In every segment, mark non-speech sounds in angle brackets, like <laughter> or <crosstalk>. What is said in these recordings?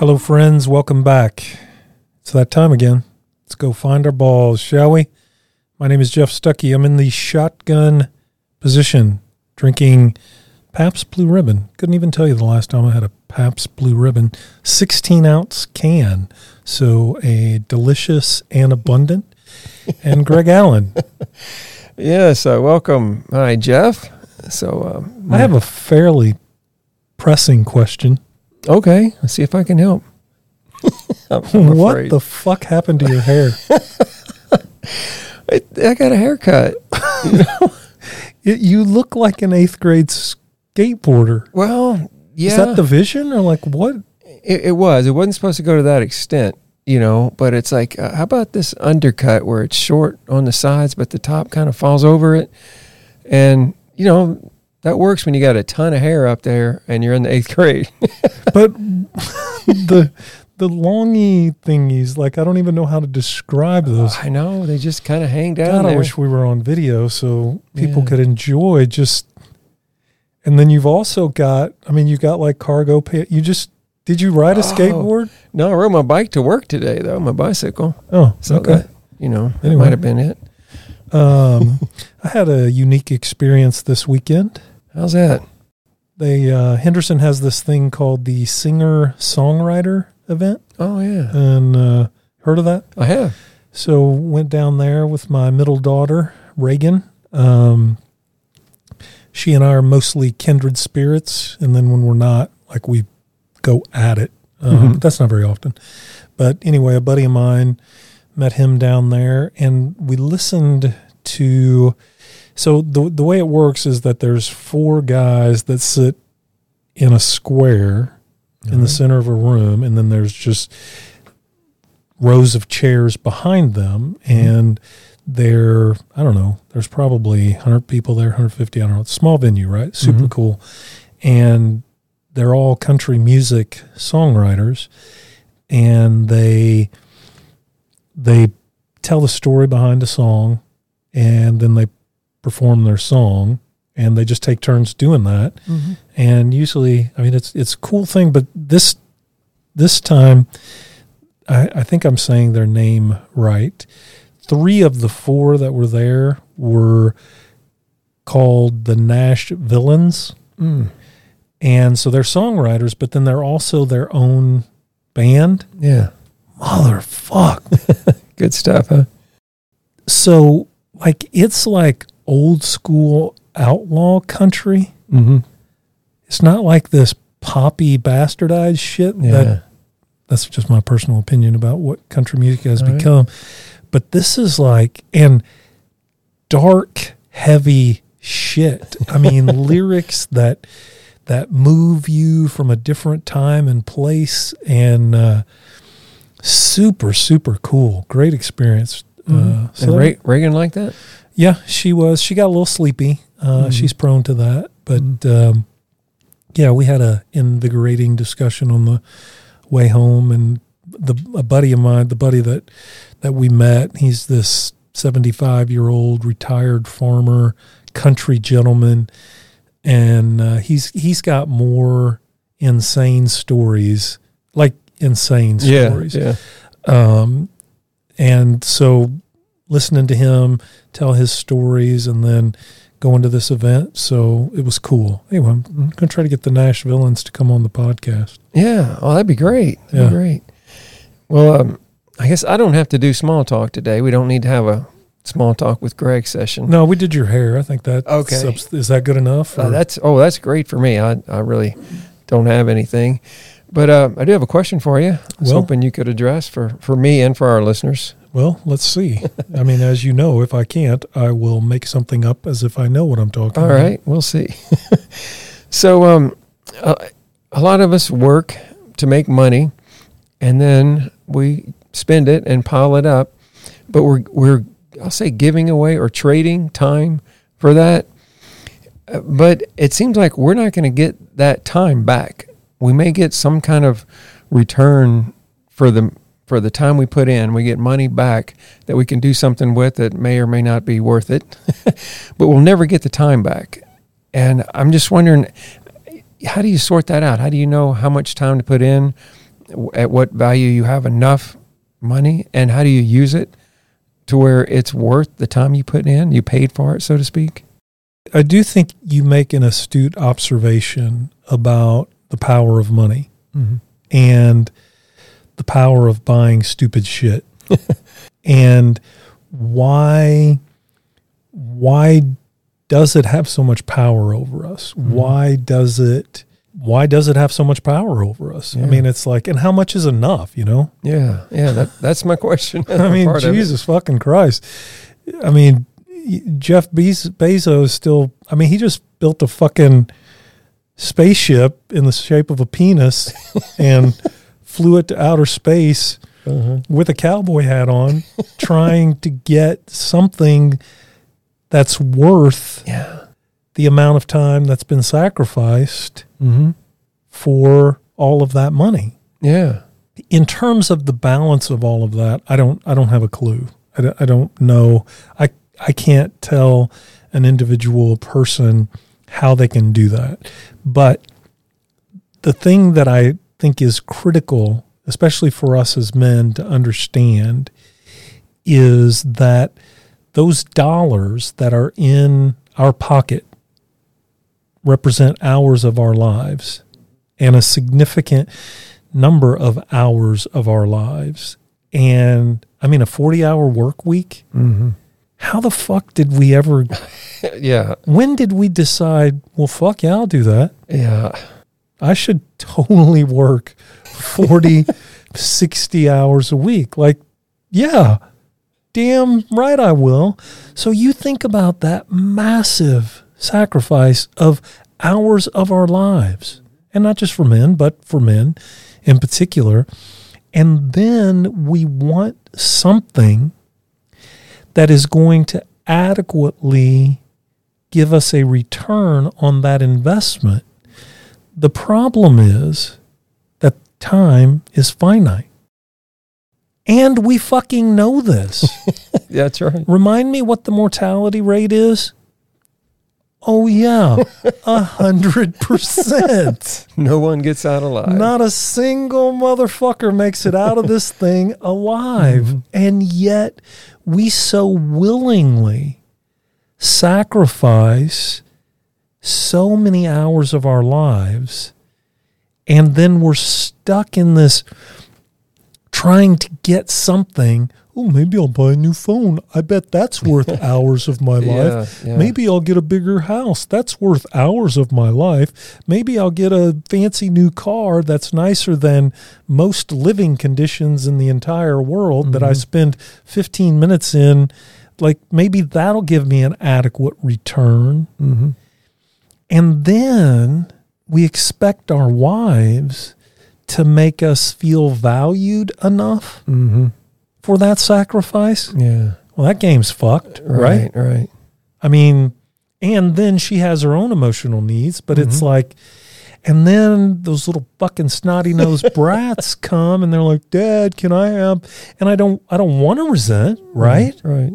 Hello, friends. Welcome back. It's that time again. Let's go find our balls, shall we? My name is Jeff Stuckey. I'm in the shotgun position, drinking Pabst Blue Ribbon. Couldn't even tell you the last time I had a Pabst Blue Ribbon, 16 ounce can. So a delicious and abundant. And Greg <laughs> Allen. Yes, uh, welcome. Hi, Jeff. So, um, I have a fairly pressing question. Okay. Let's see if I can help. I'm, <laughs> I'm what the fuck happened to your hair? I, I got a haircut. <laughs> It, you look like an eighth grade skateboarder. Well, yeah, Is that the vision or like what? it, it was. It wasn't supposed to go to that extent, you know. But it's like, uh, how about this undercut where it's short on the sides, but the top kind of falls over it, and you know that works when you got a ton of hair up there and you're in the eighth <laughs> grade. But the the longy thingies, like I don't even know how to describe those. I know they just kind of hang down God, I wish we were on video so people Yeah. could enjoy just. And then you've also got, I mean, you got like cargo pants. You just did you ride a Oh. skateboard? no, I rode my bike to work today though, my bicycle. Oh, So okay. that, you know, that might have been it. Um, <laughs> I had a unique experience this weekend. How's that? They uh, Henderson has this thing called the singer songwriter event, Oh yeah, and uh, heard of that? I have. So went down there with my middle daughter Reagan. Um, she and I are mostly kindred spirits, and then when we're not, like we go at it. Um, Mhm. But that's not very often. But anyway, a buddy of mine met him down there, and we listened to. So the the way it works is that there's four guys that sit in a square in the center of a room, and then there's just rows of chairs behind them, and there, I don't know, there's probably 100 people there, 150, I don't know, it's a small venue, right? Super Mhm. cool. And they're all country music songwriters, and they they tell the story behind a song, and then they perform their song, and they just take turns doing that Mm-hmm. and usually i mean it's it's a cool thing but this this time i i think i'm saying their name right three of the four that were there were called the nash villains Mm. and so they're songwriters but then they're also their own band Yeah, motherfuck <laughs> good stuff, huh? so like it's like old school outlaw country Mm-hmm. it's not like this poppy bastardized shit Yeah, that that's just my personal opinion about what country music has All right. become. But this is like and dark, heavy shit. I mean, <laughs> lyrics that that move you from a different time and place, and uh, super, super cool. Great experience. Uh, Mhm. so and Re- Reagan like that? Yeah, she was. She got a little sleepy. Uh, Mhm. She's prone to that. But Mhm. um, yeah, we had a invigorating discussion on the way home, and the a buddy of mine, the buddy that that we met, he's this seventy five year old retired farmer, country gentleman, and uh, he's he's got more insane stories, like insane stories. yeah. Um, and so listening to him tell his stories and then going to this event. So it was cool. Anyway, I'm going to try to get the Nash villains to come on the podcast. Yeah. Well, that'd be great. That'd Yeah. be great. Well, um, I guess I don't have to do small talk today. We don't need to have a small talk with Greg session. No, we did your hair. I think that Okay. subs- is that good enough? Uh, that's oh, that's great for me. I I really don't have anything, but uh, I do have a question for you. I was Well- hoping you could address for for me and for our listeners. well, let's see. I mean, as you know, if I can't, I will make something up as if I know what I'm talking All about. right, we'll see. <laughs> so, um, a, a lot of us work to make money, and then we spend it and pile it up. But we're we're I'll say giving away or trading time for that. Uh, But it seems like we're not going to get that time back. We may get some kind of return for the for the time we put in. We get money back that we can do something with that may or may not be worth it. <laughs> but we'll never get the time back. And I'm just wondering, how do you sort that out? How do you know how much time to put in at what value you have enough money, and how do you use it to where it's worth the time you put in, you paid for it, so to speak. I do think you make an astute observation about the power of money Mm-hmm. and the power of buying stupid shit. <laughs> and why why does it have so much power over us? Mhm. Why does it why does it have so much power over us? I mean, it's like and how much is enough, you know? Yeah, yeah, that, that's my question. <laughs> I mean, <laughs> Part of it. Jesus fucking Christ. I mean, Jeff Bez- Bezos still, I mean, he just built a fucking spaceship in the shape of a penis <laughs> and flew it to outer space Uh-huh. with a cowboy hat on, <laughs> trying to get something that's worth Yeah. the amount of time that's been sacrificed Mm-hmm. for all of that money. Yeah. in terms of the balance of all of that, I don't I don't have a clue. I don't, I don't know. I I can't tell an individual person how they can do that. But the thing that I think is critical, especially for us as men to understand, is that those dollars that are in our pocket represent hours of our lives and a significant number of hours of our lives. And I mean, a 40 hour work week, Mm-hmm. How the fuck did we ever, <laughs> Yeah. when did we decide, well, fuck yeah, I'll do that? Yeah. I should totally work 40, <laughs> 60 hours a week. Like, yeah, damn right I will. So you think about that massive sacrifice of hours of our lives, and not just for men, but for men in particular. And then we want something that is going to adequately give us a return on that investment. The problem is that time is finite. And we fucking know this. <laughs> That's right. Remind me what the mortality rate is? Oh, yeah, <laughs> a hundred percent. No one gets out alive. Not a single motherfucker makes it out of this thing <laughs> alive. Mhm. And yet we so willingly sacrifice so many hours of our lives. And then we're stuck in this trying to get something. Oh, maybe I'll buy a new phone. I bet that's <laughs> worth hours of my life. Yeah, yeah. Maybe I'll get a bigger house. That's worth hours of my life. Maybe I'll get a fancy new car that's nicer than most living conditions in the entire world that I Mhm. spend 15 minutes in. Like maybe that'll give me an adequate return. Mhm. And then we expect our wives to make us feel valued enough Mhm. For that sacrifice. Yeah. Well, that game's fucked, right? Right. Right. I mean, and then she has her own emotional needs, but it's Mhm. like, and then those little fucking snotty nosed <laughs> brats come and they're like, Dad, can I have, and I don't, I don't want to resent, right? Right.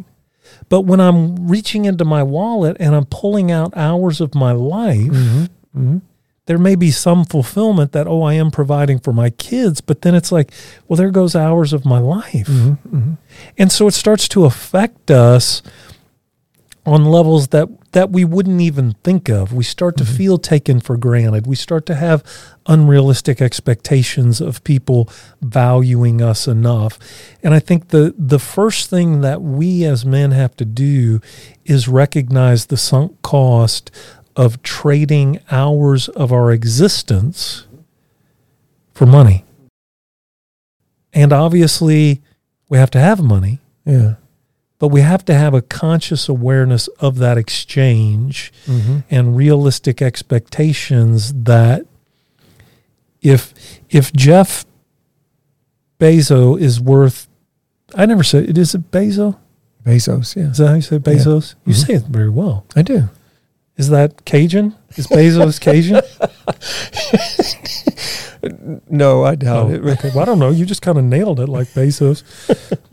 But when I'm reaching into my wallet and I'm pulling out hours of my life, Mm-hmm. Mm-hmm. There may be some fulfillment that, oh, I am providing for my kids, but then it's like, well, there goes hours of my life. Mm-hmm. And so it starts to affect us on levels that that we wouldn't even think of. We start to Mhm. feel taken for granted. We start to have unrealistic expectations of people valuing us enough. And I think the the first thing that we as men have to do is recognize the sunk cost of trading hours of our existence for money. And obviously, we have to have money Yeah. but we have to have a conscious awareness of that exchange Mm-hmm. and realistic expectations that if if Jeff Bezos is worth I never said it is it Bezos? Bezos. Yeah. Is that how you say Bezos? You Mhm. say it very well. I do. Is that Cajun? Is Bezos Cajun? <laughs> No, I doubt Oh, it. okay. Well, I don't know. You just kind of nailed it like Bezos.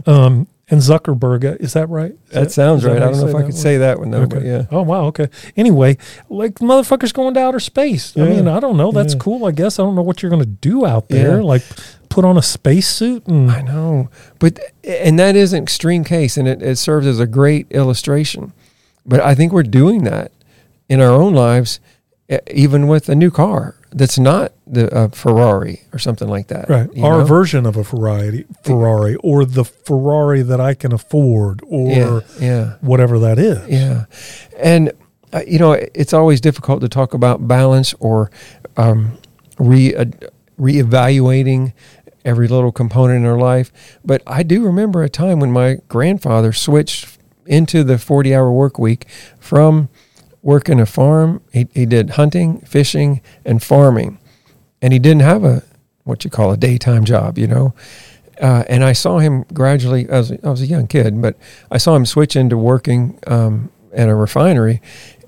Um, and Zuckerberg. uh, Is that right? Is That sounds right. how I don't know if I could one? say that one though, Okay. but yeah. Oh wow. Okay. Anyway, like motherfuckers going to outer space. I mean, I don't know. That's Yeah. cool. I guess I don't know what you're going to do out there. Yeah. Like put on a spacesuit and I know, but and that is an extreme case, and it, it serves as a great illustration. But I think we're doing that in our own lives, even with a new car that's not the uh, Ferrari or something like that. right our know? version of a Ferrari, Ferrari, or the Ferrari that I can afford, or yeah, yeah, whatever that is. yeah, and uh, you know it's always difficult to talk about balance or um, re uh, reevaluating every little component in our life. But I do remember a time when my grandfather switched into the 40 hour work week from working a farm. He, he did hunting, fishing, and farming. And he didn't have a, what you call a daytime job, you know. Uh, and I saw him gradually, I was, I was a young kid, but I saw him switch into working um, at a refinery.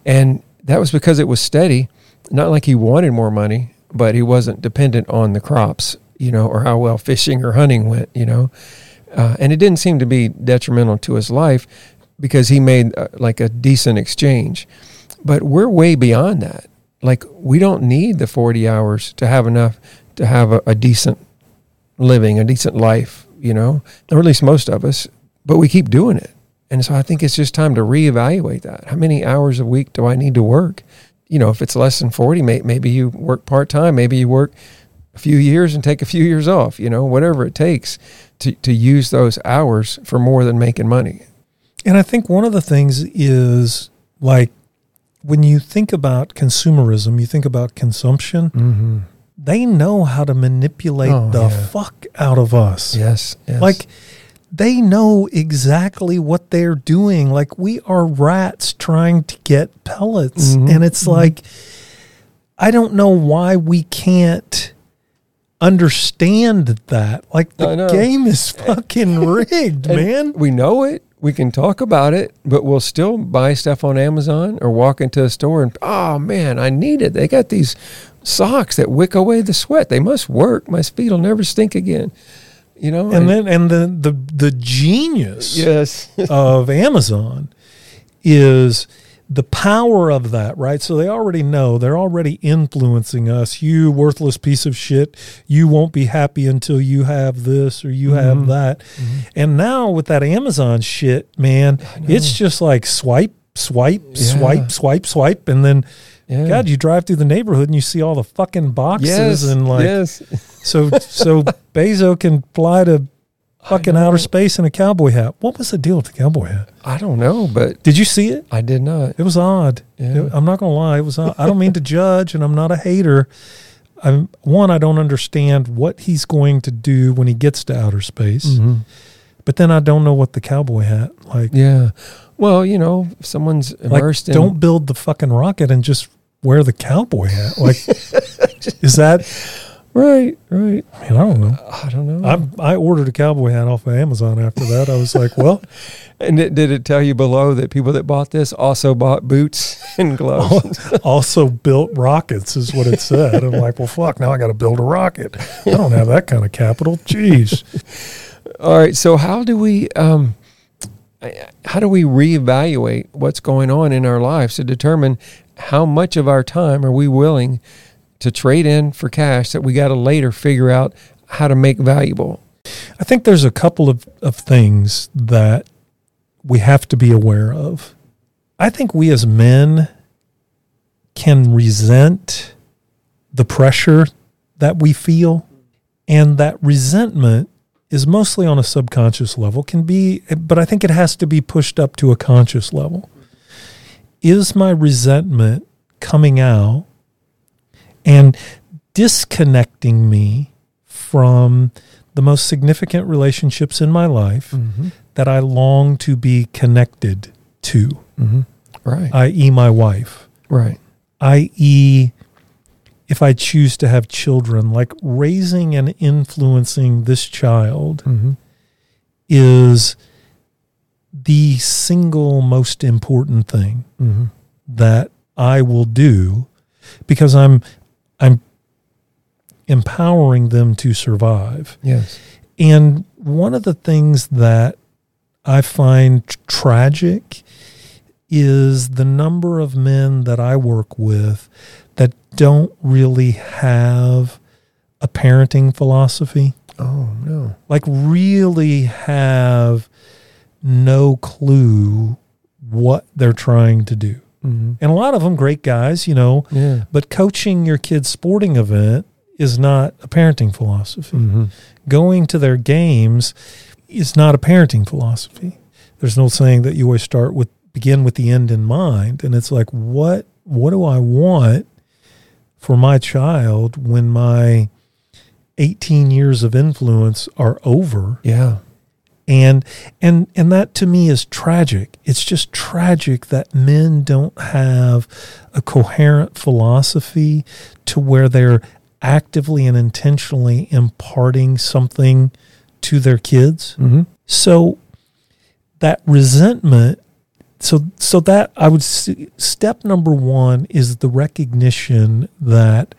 And that was because it was steady. Not like he wanted more money, but he wasn't dependent on the crops, you know, or how well fishing or hunting went, you know. Uh, and it didn't seem to be detrimental to his life because he made uh, like a decent exchange. But we're way beyond that. Like we don't need the 40 hours to have enough to have a, a decent living, a decent life, you know, or at least most of us, but we keep doing it. And so I think it's just time to reevaluate that. How many hours a week do I need to work? You know, if it's less than 40, may, maybe you work part time, maybe you work a few years and take a few years off, you know, whatever it takes to, to use those hours for more than making money. And I think one of the things is like when you think about consumerism, you think about consumption, Mm-hmm. they know how to manipulate Oh, the yeah. fuck out of us. Yes, yes. Like they know exactly what they're doing. Like we are rats trying to get pellets. Mhm. And it's Mhm. like, I don't know why we can't understand that. Like the game is fucking <laughs> rigged, man. We know it. We can talk about it, but we'll still buy stuff on Amazon or walk into a store and oh man, I need it. They got these socks that wick away the sweat. They must work. My feet will never stink again. You know. And then and the the the genius yes, <laughs> of Amazon is the power of that, right? So they already know, they're already influencing us. You worthless piece of shit, you won't be happy until you have this or you have Mhm. that. And now with that Amazon shit, man, it's just like swipe, swipe, Yeah. swipe, swipe, swipe. And then, yeah. God, you drive through the neighborhood and you see all the fucking boxes yes, and like, yes. so, so <laughs> Bezo can fly to fucking outer space in a cowboy hat. What was the deal with the cowboy hat? I don't know, but Did you see it? I did not. It was odd. Yeah. It- I'm not gonna lie. It was. Odd. I don't mean to <laughs> judge, and I'm not a hater. I'm one. I don't understand what he's going to do when he gets to outer space. Mhm. But then I don't know what the cowboy hat like. Yeah. Well, you know, if someone's Like, immersed in don't build the fucking rocket and just wear the cowboy hat. Like, <laughs> is that? Right, right. I mean, I don't know. I don't know. I I ordered a cowboy hat off of Amazon after that. I was like, well, <laughs> And it, did it tell you below that people that bought this also bought boots <laughs> and gloves? <laughs> also built rockets is what it said. I'm like, well, fuck. Now I got to build a rocket. I don't have that kind of capital. Jeez. All right. So how do we um, how do we reevaluate what's going on in our lives to determine how much of our time are we willing to trade in for cash that we got to later figure out how to make valuable? I think there's a couple of, of things that we have to be aware of. I think we as men can resent the pressure that we feel, and that resentment is mostly on a subconscious level, can be, but I think it has to be pushed up to a conscious level. Is my resentment coming out and disconnecting me from the most significant relationships in my life Mm-hmm. that I long to be connected to, Mm-hmm. Right. i.e., my wife, right. i.e., if I choose to have children, like raising and influencing this child Mm-hmm. is the single most important thing Mm-hmm. that I will do because I'm I'm empowering them to survive. Yes. And one of the things that I find tragic is the number of men that I work with that don't really have a parenting philosophy. Oh no. Like, really have no clue what they're trying to do. Mm-hmm. And a lot of them great guys, you know, Yeah. but coaching your kid's sporting event is not a parenting philosophy. Mm-hmm. Going to their games is not a parenting philosophy. There's no saying that you always start with begin with the end in mind. And it's like, what what do I want for my child when my 18 years of influence are over? Yeah. And and and that to me is tragic it's just tragic that men don't have a coherent philosophy to where they're actively and intentionally imparting something to their kids Mm-hmm. so that resentment so so that i would s- step number 1 is the recognition that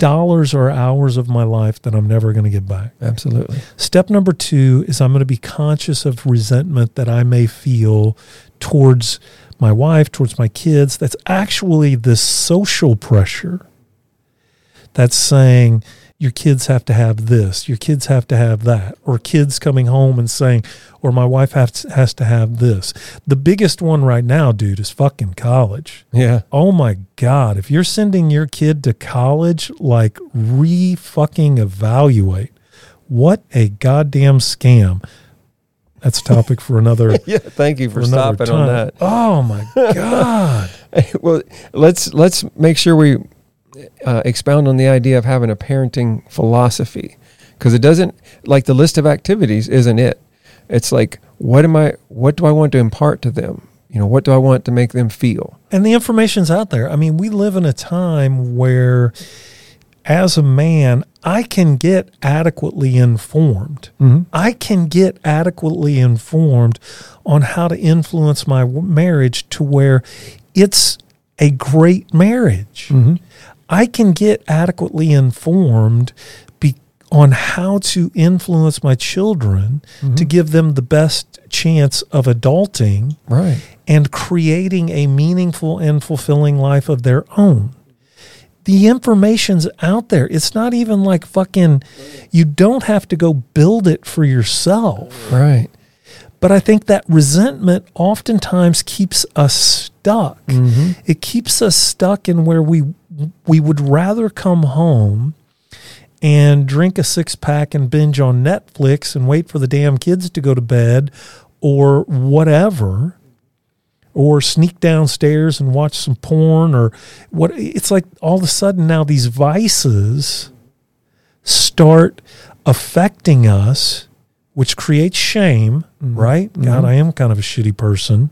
dollars are hours of my life that i'm never going to get back Absolutely. Step number two is I'm going to be conscious of resentment that I may feel towards my wife, towards my kids. That's actually this social pressure that's saying your kids have to have this, your kids have to have that, or kids coming home and saying, or my wife has, has to have this. The biggest one right now, dude, is fucking college. Yeah. Oh my God. If you're sending your kid to college, like re fucking evaluate. What a goddamn scam. That's a topic for another <laughs> Yeah. Thank you for, for stopping on that. Oh my <laughs> God. well, let's let's make sure we uh, expound on the idea of having a parenting philosophy because it doesn't like the list of activities isn't it. It's like what am I? What do I want to impart to them? You know, what do I want to make them feel? And the information's out there. I mean, we live in a time where as a man, I can get adequately informed. Mm-hmm. I can get adequately informed on how to influence my marriage to where it's a great marriage. Mm-hmm. I can get adequately informed be, on how to influence my children mm-hmm. to give them the best chance of adulting Right. and creating a meaningful and fulfilling life of their own. The information's out there. It's not even like fucking, you don't have to go build it for yourself. Right. But I think that resentment oftentimes keeps us stuck. Mm-hmm. It keeps us stuck in where we we would rather come home and drink a six pack and binge on Netflix and wait for the damn kids to go to bed or whatever or sneak downstairs and watch some porn or what it's like all of a sudden now these vices start affecting us which creates shame right? God Mhm. i am kind of a shitty person.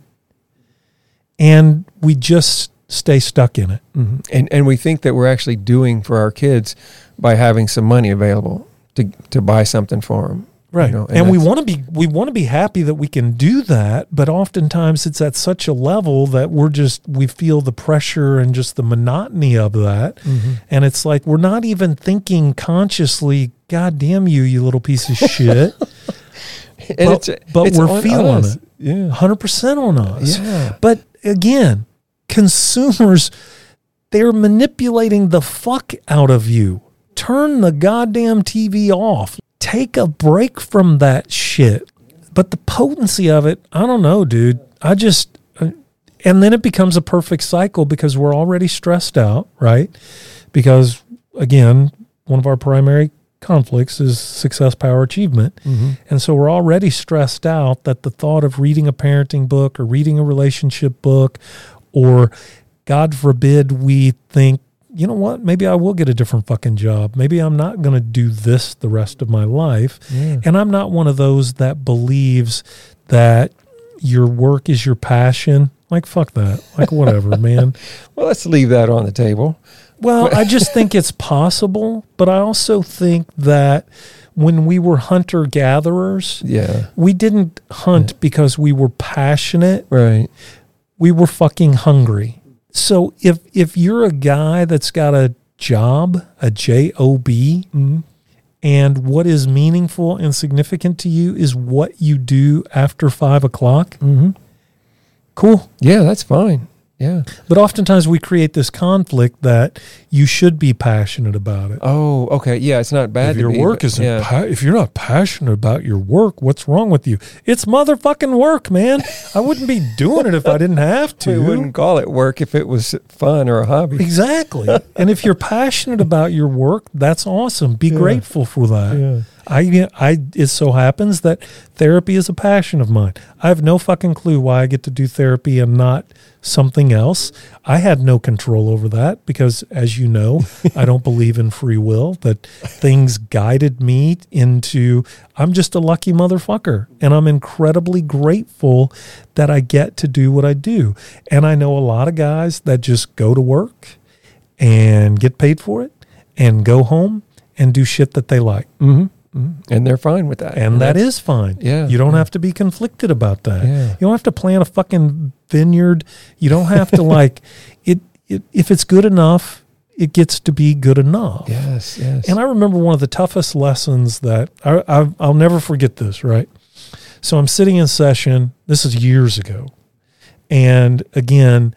And we just stay stuck in it. Mm-hmm. And and we think that we're actually doing for our kids by having some money available to to buy something for them. right. know, and, and we want to be we want to be happy that we can do that but oftentimes it's at such a level that we're just we feel the pressure and just the monotony of that. And it's like we're not even thinking consciously god damn you you little piece of shit <laughs> And But- it's but it's we're feeling us. it. Yeah. 100% on us Yeah. But again, consumers, they're manipulating the fuck out of you. Turn the goddamn TV off. Take a break from that shit. But the potency of it, I don't know, dude. I just, uh, and then it becomes a perfect cycle because we're already stressed out, right? Because again, one of our primary conflicts is success, power, achievement. Mm-hmm. And so we're already stressed out that the thought of reading a parenting book or reading a relationship book, or God forbid, we think, you know what, maybe I will get a different fucking job. Maybe I'm not going to do this the rest of my life. Yeah. And I'm not one of those that believes that your work is your passion. Like, fuck that. Like, whatever, <laughs> man. Well, let's leave that on the table. Well, I <laughs> just think it's possible, but I also think that when we were hunter gatherers, Yeah. we didn't hunt because we were passionate. Right. We were fucking hungry. So if if you're a guy that's got a job, a job, Mm-hmm. and what is meaningful and significant to you is what you do after five o'clock, Mm-hmm. Cool. Yeah, that's fine. Yeah. But oftentimes we create this conflict that you should be passionate about it. Oh, okay. Yeah, it's not bad. if to your be, work isn't, Yeah. pa- if you're not passionate about your work, what's wrong with you? It's motherfucking work, man. I wouldn't be doing it if I didn't have <laughs> we to. wouldn't call it work if it was fun or a hobby. Exactly. <laughs> and if you're passionate about your work, that's awesome. Be Yeah. grateful for that. Yeah. I, I, it so happens that therapy is a passion of mine. I have no fucking clue why I get to do therapy and not something else. I had no control over that because, as you know, I don't believe in free will, that things guided me into, I'm just a lucky motherfucker. And I'm incredibly grateful that I get to do what I do. And I know a lot of guys that just go to work and get paid for it and go home and do shit that they like. Mm-hmm. And they're fine with that. And that that's- fine. Yeah. You don't have to be conflicted about that. Yeah. You don't have to plant a fucking vineyard. You don't have to <laughs> like it, it if it's good enough, it gets to be good enough. Yes, yes. And I remember one of the toughest lessons that I, I, I'll never forget this, right? So I'm sitting in session. This is years ago. And again,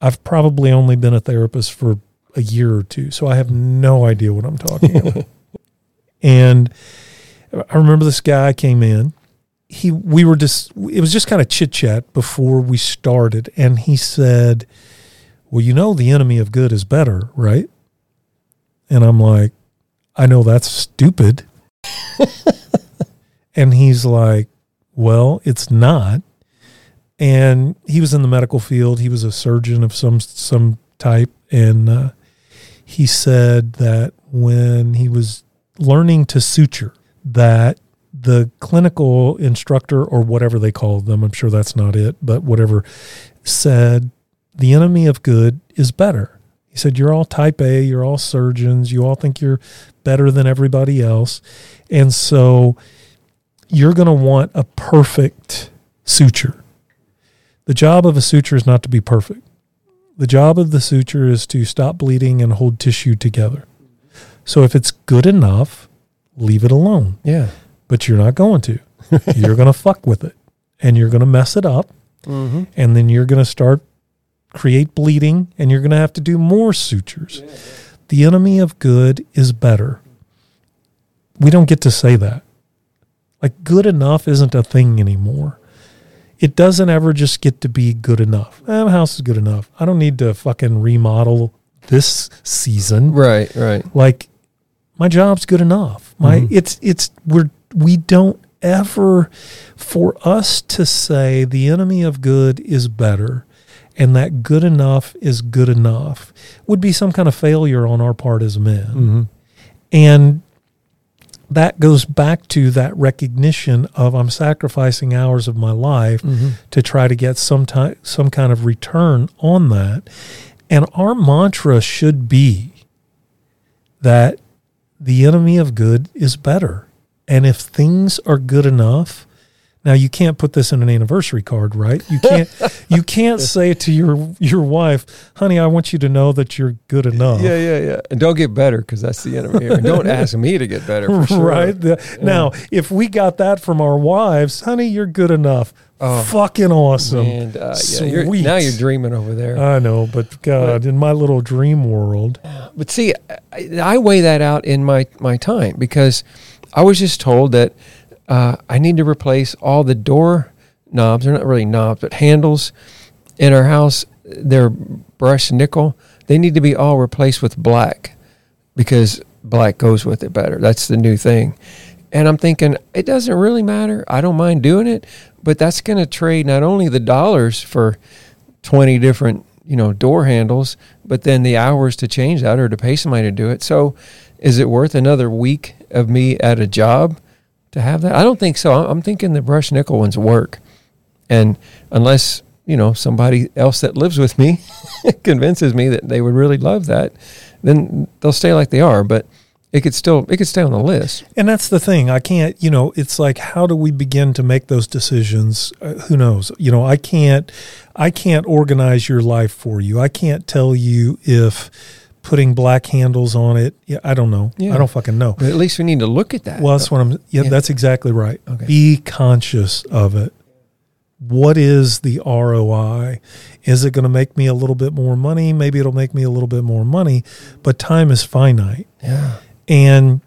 I've probably only been a therapist for a year or two. So I have no idea what I'm talking about. <laughs> and I remember this guy came in. He, we were just, it was just kind of chit chat before we started. And he said, Well, you know, the enemy of good is better, right? And I'm like, I know that's stupid. <laughs> and he's like, Well, it's not. And he was in the medical field. He was a surgeon of some some type, and uh, he said that when he was learning to suture, that the clinical instructor or whatever they called them, I'm sure that's not it, but whatever, said the enemy of good is better. He said, You're all type A, you're all surgeons, you all think you're better than everybody else. And so you're going to want a perfect suture. The job of a suture is not to be perfect. The job of the suture is to stop bleeding and hold tissue together. So if it's good enough, leave it alone. yeah. But you're not going to. <laughs> you're going to fuck with it and you're going to mess it up Mm-hmm. and then you're going to start create bleeding and you're going to have to do more sutures. The enemy of good is better. We don't get to say that. Like good enough isn't a thing anymore. It doesn't ever just get to be good enough. Eh, my house is good enough. I don't need to fucking remodel this season. Right, right. Like my job's good enough. My Mhm. it's it's we're we don't ever for us to say the enemy of good is better and that good enough is good enough would be some kind of failure on our part as men. Mm-hmm. And that goes back to that recognition of I'm sacrificing hours of my life Mm-hmm. to try to get some time, some kind of return on that. And our mantra should be that the enemy of good is better. And if things are good enough, now you can't put this in an anniversary card, right? You can't you can't <laughs> say to your your wife, "Honey, I want you to know that you're good enough." Yeah, yeah, yeah. And don't get better because that's the end enemy here. And don't ask me to get better for <laughs> sure. right? The- Now, if we got that from our wives, honey, you're good enough. Oh, Fucking awesome. And uh, yeah, you're, now you're dreaming over there. I know, but God, in my little dream world, But see, I, I weigh that out in my, my time because I was just told that uh, I need to replace all the door knobs. They're not really knobs, but handles in our house. They're brushed nickel. They need to be all replaced with black because black goes with it better. That's the new thing. And I'm thinking, it doesn't really matter. I don't mind doing it, but that's going to trade not only the dollars for 20 different, you know, door handles, but then the hours to change that or to pay somebody to do it. So is it worth another week of me at a job to have that? I don't think so. I'm- thinking the brush nickel ones work. And unless, you know, somebody else that lives with me <laughs> convinces me that they would really love that, then they'll stay like they are. But it could still it could stay on the list. and that's the thing. I can't, you know, it's like, how do we begin to make those decisions? Uh, who knows? You know, I can't, I can't organize your life for you. I can't tell you if putting black handles on it. Yeah, I don't know. Yeah. I don't fucking know. But at least we need to look at that. Well, that's what I'm. Yeah, Yeah. that's exactly right. Okay. Be conscious of it. What is the ROI? Is it going to make me a little bit more money? Maybe it'll make me a little bit more money, but time is finite. yeah. And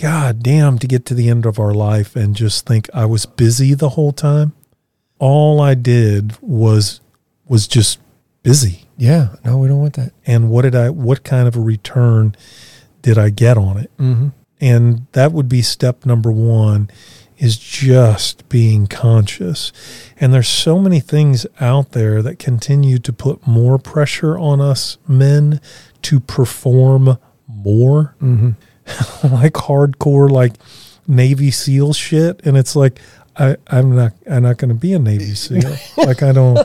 God damn, to get to the end of our life and just think I was busy the whole time. All I did was was just busy. Yeah. No, we don't want that. And what did I? What kind of a return did I get on it? Mm-hmm. And that would be step number one is just being conscious. And there's so many things out there that continue to put more pressure on us men to perform more, Mm-hmm. <laughs> like hardcore, like Navy SEAL shit. And it's like, I, I'm not I'm not gonna be a Navy <laughs> SEAL. like I don't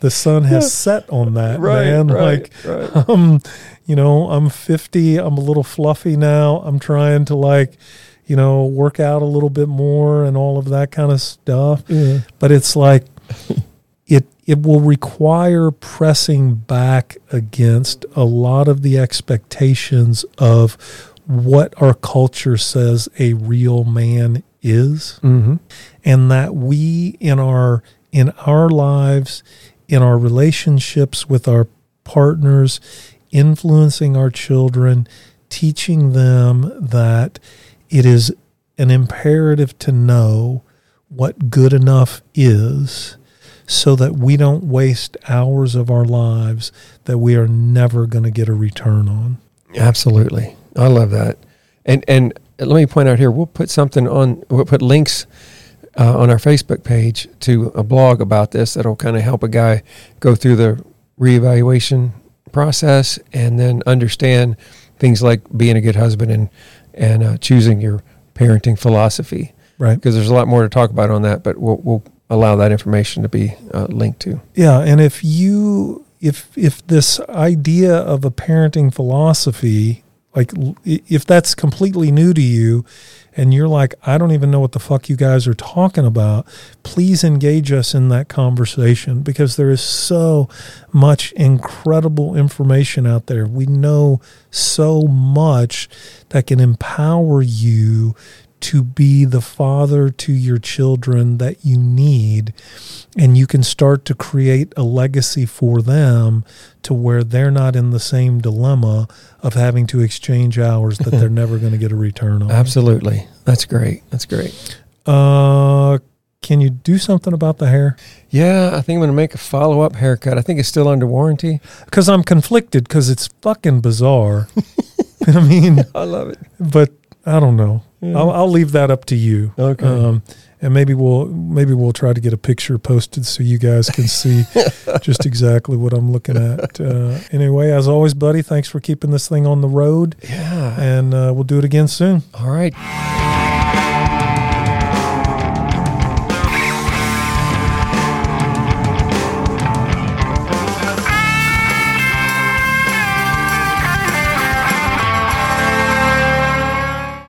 the sun has set on that, man. Like right. <laughs> um, you know, I'm 50. I'm a little fluffy now. I'm trying to like, you know, work out a little bit more and all of that kind of stuff. Yeah. But it's like, it it will require pressing back against a lot of the expectations of what our culture says a real man is Mm-hmm. and that we in our in our lives in our relationships with our partners influencing our children teaching them that it is an imperative to know what good enough is so that we don't waste hours of our lives that we are never going to get a return on Absolutely. I love that. And and let me point out here, we'll put something on we'll put links uh, on our Facebook page to a blog about this that'll kind of help a guy go through the reevaluation process and then understand things like being a good husband and and uh, choosing your parenting philosophy. Right. Because there's a lot more to talk about on that but we'll, we'll allow that information to be uh, linked to. Yeah, and if you if if this idea of a parenting philosophy like if that's completely new to you and you're like I don't even know what the fuck you guys are talking about, please engage us in that conversation because there is so much incredible information out there. We know so much that can empower you to be the father to your children that you need and you can start to create a legacy for them to where they're not in the same dilemma of having to exchange hours that they're <laughs> never going to get a return on. absolutely that's great that's great Uh, can you do something about the hair? yeah i think i'm going to make a follow-up haircut i think it's still under warranty Because I'm conflicted because it's fucking bizarre. <laughs> <laughs> I mean, i love it but I don't know. I'll, I'll leave that up to you. Okay. Um, and maybe we'll maybe we'll try to get a picture posted so you guys can see <laughs> just exactly what I'm looking at. Uh, anyway, as always, buddy, thanks for keeping this thing on the road, yeah and uh, we'll do it again soon. all right